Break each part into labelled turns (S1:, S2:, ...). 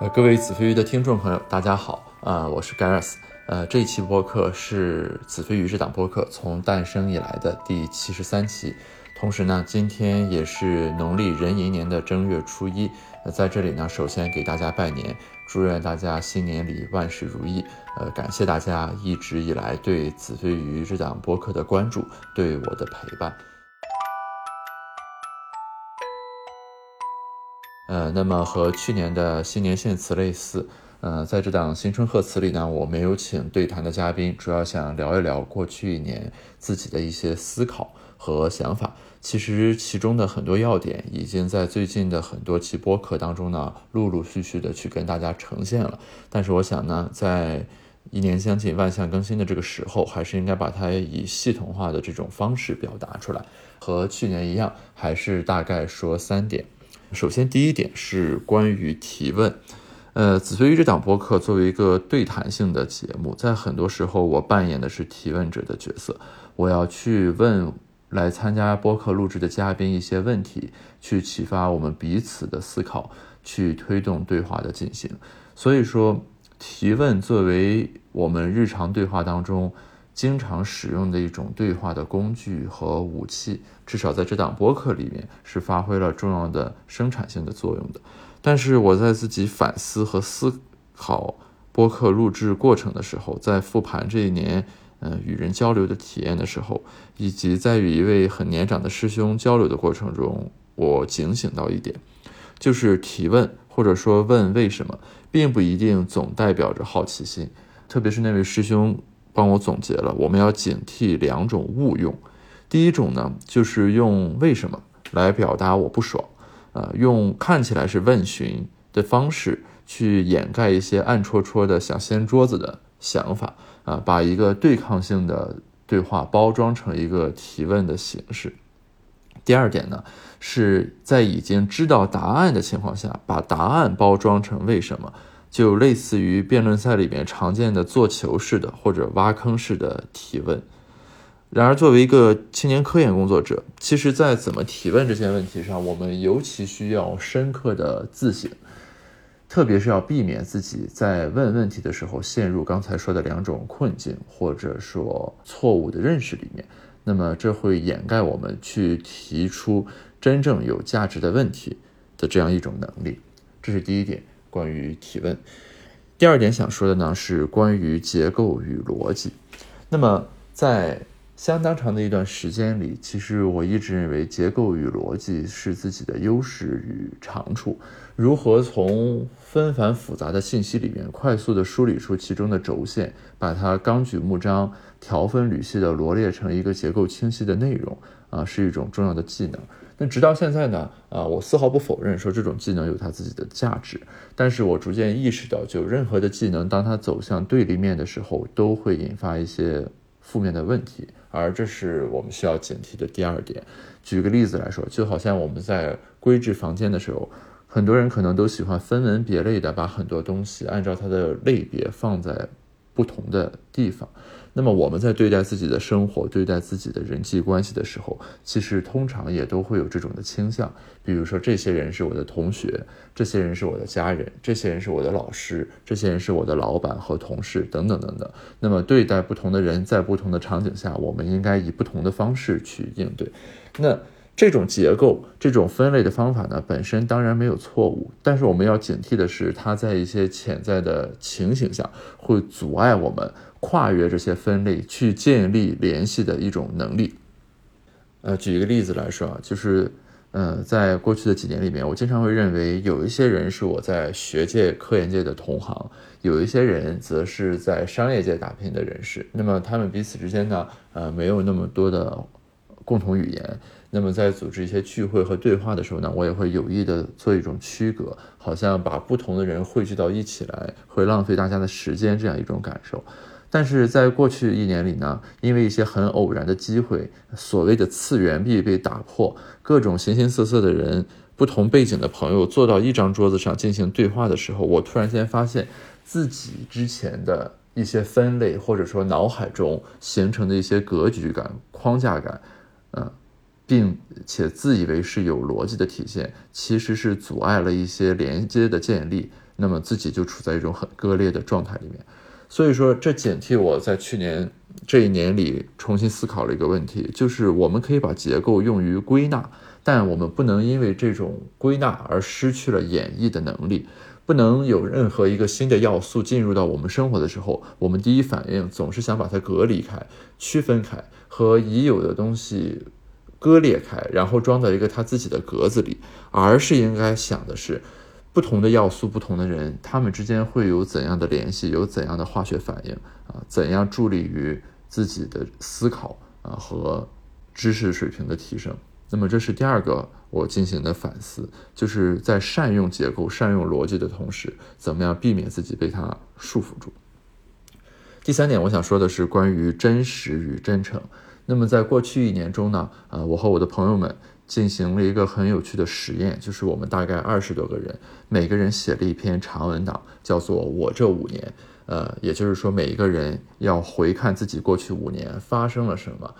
S1: 呃，各位子非鱼的听众朋友，大家好啊、我是 Gareth。呃，这一期播客是子非鱼这档播客从诞生以来的第七十三期，同时呢，今天也是农历壬寅年的正月初一。呃，在这里呢，首先给大家拜年，祝愿大家新年里万事如意。呃，感谢大家一直以来对子非鱼这档播客的关注，对我的陪伴。呃，那么和去年的新年献词类似，呃，在这档新春贺词里呢，我没有请对谈的嘉宾，主要想聊一聊过去一年自己的一些思考和想法。其实其中的很多要点已经在最近的很多期播客当中呢，陆陆续续的去跟大家呈现了。但是我想呢，在一年将近万象更新的这个时候，还是应该把它以系统化的这种方式表达出来。和去年一样，还是大概说三点。首先，第一点是关于提问。呃，子非鱼这档播客作为一个对谈性的节目，在很多时候我扮演的是提问者的角色，我要去问来参加播客录制的嘉宾一些问题，去启发我们彼此的思考，去推动对话的进行。所以说，提问作为我们日常对话当中经常使用的一种对话的工具和武器，至少在这档播客里面是发挥了重要的生产性的作用的。但是我在自己反思和思考播客录制过程的时候，在复盘这一年，呃，与人交流的体验的时候，以及在与一位很年长的师兄交流的过程中，我警醒到一点，就是提问或者说问为什么，并不一定总代表着好奇心。特别是那位师兄帮我总结了，我们要警惕两种误用。第一种呢，就是用为什么来表达我不爽。呃，用看起来是问询的方式去掩盖一些暗戳戳的想掀桌子的想法啊、把一个对抗性的对话包装成一个提问的形式。第二点呢，是在已经知道答案的情况下，把答案包装成为什么，就类似于辩论赛里面常见的做球式的或者挖坑式的提问。然而，作为一个青年科研工作者，其实，在怎么提问这些问题上，我们尤其需要深刻的自省，特别是要避免自己在问问题的时候陷入刚才说的两种困境，或者说错误的认识里面。那么，这会掩盖我们去提出真正有价值的问题的这样一种能力。这是第一点，关于提问。第二点想说的呢，是关于结构与逻辑。那么，在相当长的一段时间里，其实我一直认为结构与逻辑是自己的优势与长处。如何从纷繁复杂的信息里面快速的梳理出其中的轴线，把它纲举目张、条分缕析的罗列成一个结构清晰的内容啊，是一种重要的技能。那直到现在呢，啊，我丝毫不否认说这种技能有它自己的价值，但是我逐渐意识到，就任何的技能，当它走向对立面的时候，都会引发一些负面的问题。而这是我们需要警惕的第二点。举个例子来说，就好像我们在规制房间的时候，很多人可能都喜欢分门别类的把很多东西按照它的类别放在不同的地方。那么我们在对待自己的生活、对待自己的人际关系的时候，其实通常也都会有这种的倾向。比如说，这些人是我的同学，这些人是我的家人，这些人是我的老师，这些人是我的老板和同事，等等等等。那么对待不同的人，在不同的场景下，我们应该以不同的方式去应对。那这种结构、这种分类的方法呢，本身当然没有错误，但是我们要警惕的是，它在一些潜在的情形下，会阻碍我们跨越这些分类去建立联系的一种能力。呃，举一个例子来说啊，就是，呃，在过去的几年里面，我经常会认为有一些人是我在学界、科研界的同行，有一些人则是在商业界打拼的人士。那么他们彼此之间呢，呃，没有那么多的共同语言。那么在组织一些聚会和对话的时候呢，我也会有意的做一种区隔，好像把不同的人汇聚到一起来，会浪费大家的时间这样一种感受。但是在过去一年里呢，因为一些很偶然的机会，所谓的次元壁被打破，各种形形色色的人、不同背景的朋友坐到一张桌子上进行对话的时候，我突然间发现自己之前的一些分类，或者说脑海中形成的一些格局感、框架感，嗯、并且自以为是有逻辑的体现，其实是阻碍了一些连接的建立，那么自己就处在一种很割裂的状态里面。所以说，这警惕我在去年这一年里重新思考了一个问题，就是我们可以把结构用于归纳，但我们不能因为这种归纳而失去了演绎的能力。不能有任何一个新的要素进入到我们生活的时候，我们第一反应总是想把它隔离开、区分开，和已有的东西割裂开，然后装到一个它自己的格子里，而是应该想的是，不同的要素、不同的人，他们之间会有怎样的联系，有怎样的化学反应啊？怎样助力于自己的思考啊和知识水平的提升？那么这是第二个我进行的反思，就是在善用结构、善用逻辑的同时，怎么样避免自己被它束缚住。第三点，我想说的是关于真实与真诚。那么在过去一年中呢，呃，我和我的朋友们进行了一个很有趣的实验，就是我们大概二十多个人，每个人写了一篇长文档，叫做《我这五年》。呃，也就是说，每一个人要回看自己过去五年发生了什么。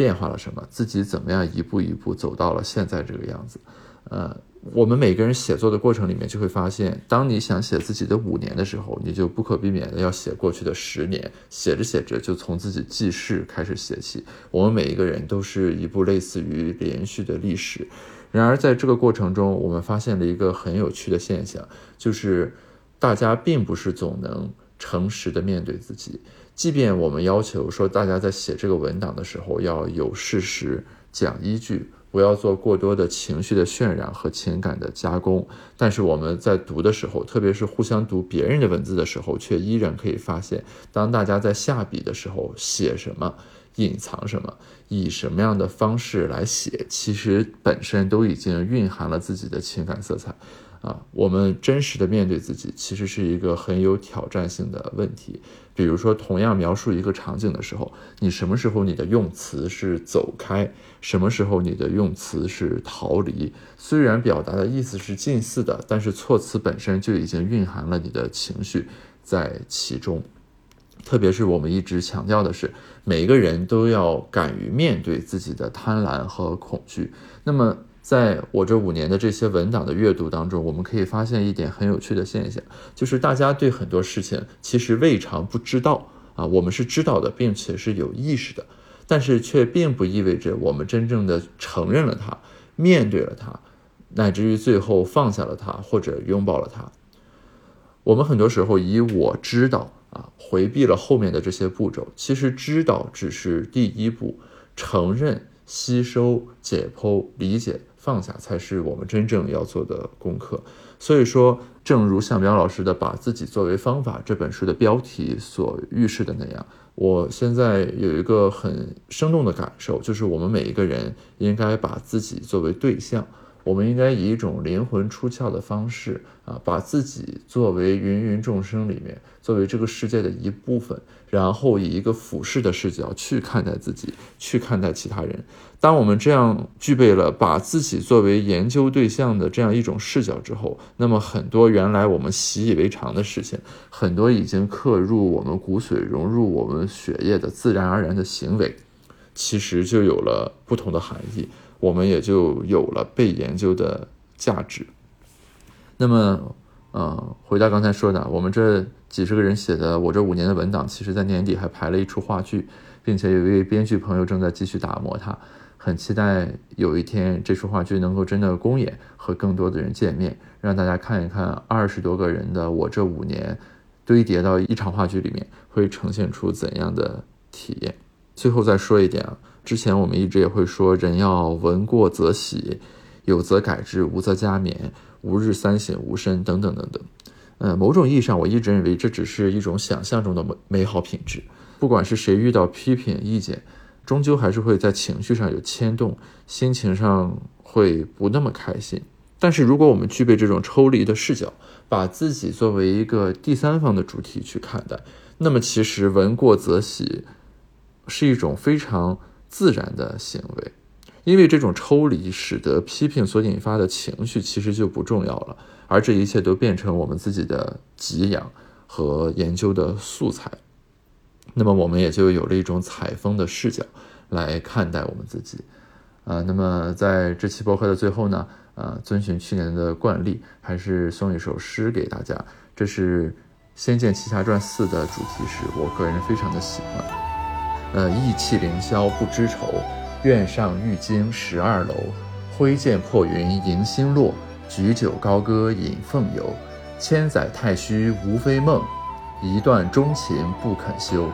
S1: 变化了什么？自己怎么样一步一步走到了现在这个样子？呃，我们每个人写作的过程里面就会发现，当你想写自己的五年的时候，你就不可避免的要写过去的十年。写着写着就从自己记事开始写起。我们每一个人都是一部类似于连续的历史。然而在这个过程中，我们发现了一个很有趣的现象，就是大家并不是总能诚实的面对自己。即便我们要求说大家在写这个文档的时候要有事实、讲依据，不要做过多的情绪的渲染和情感的加工，但是我们在读的时候，特别是互相读别人的文字的时候，却依然可以发现，当大家在下笔的时候，写什么、隐藏什么、以什么样的方式来写，其实本身都已经蕴含了自己的情感色彩。啊，我们真实的面对自己，其实是一个很有挑战性的问题。比如说，同样描述一个场景的时候，你什么时候你的用词是走开，什么时候你的用词是逃离？虽然表达的意思是近似的，但是措辞本身就已经蕴含了你的情绪在其中。特别是我们一直强调的是，每一个人都要敢于面对自己的贪婪和恐惧。那么，在我这五年的这些文档的阅读当中，我们可以发现一点很有趣的现象，就是大家对很多事情其实未尝不知道啊，我们是知道的，并且是有意识的，但是却并不意味着我们真正的承认了它，面对了它，乃至于最后放下了它或者拥抱了它。我们很多时候以我知道啊，回避了后面的这些步骤，其实知道只是第一步，承认、吸收、解剖、理解。放下才是我们真正要做的功课。所以说，正如向苗老师的《把自己作为方法》这本书的标题所预示的那样，我现在有一个很生动的感受，就是我们每一个人应该把自己作为对象。我们应该以一种灵魂出窍的方式啊，把自己作为芸芸众生里面，作为这个世界的一部分，然后以一个俯视的视角去看待自己，去看待其他人。当我们这样具备了把自己作为研究对象的这样一种视角之后，那么很多原来我们习以为常的事情，很多已经刻入我们骨髓、融入我们血液的自然而然的行为，其实就有了不同的含义。我们也就有了被研究的价值。那么，呃，回到刚才说的，我们这几十个人写的我这五年的文档，其实在年底还排了一出话剧，并且有一位编剧朋友正在继续打磨它。很期待有一天这出话剧能够真的公演，和更多的人见面，让大家看一看二十多个人的我这五年堆叠到一场话剧里面会呈现出怎样的体验。最后再说一点啊。之前我们一直也会说，人要闻过则喜，有则改之，无则加勉，吾日三省吾身等等等等。呃，某种意义上，我一直认为这只是一种想象中的美美好品质。不管是谁遇到批评意见，终究还是会在情绪上有牵动，心情上会不那么开心。但是如果我们具备这种抽离的视角，把自己作为一个第三方的主体去看待，那么其实闻过则喜是一种非常。自然的行为，因为这种抽离，使得批评所引发的情绪其实就不重要了，而这一切都变成我们自己的给养和研究的素材。那么我们也就有了一种采风的视角来看待我们自己。啊，那么在这期播客的最后呢，呃，遵循去年的惯例，还是送一首诗给大家。这是《仙剑奇侠传四》的主题诗，我个人非常的喜欢。呃，意气凌霄不知愁，愿上玉京十二楼，挥剑破云迎星落，举酒高歌饮凤游。千载太虚无非梦，一段钟情不肯休。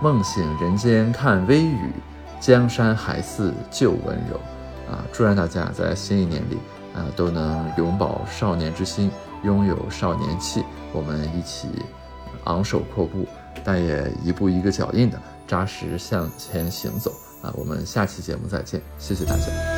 S1: 梦醒人间看微雨，江山还似旧温柔。啊，祝愿大家在新一年里啊都能永葆少年之心，拥有少年气。我们一起昂首阔步，但也一步一个脚印的扎实向前行走。啊，我们下期节目再见，谢谢大家。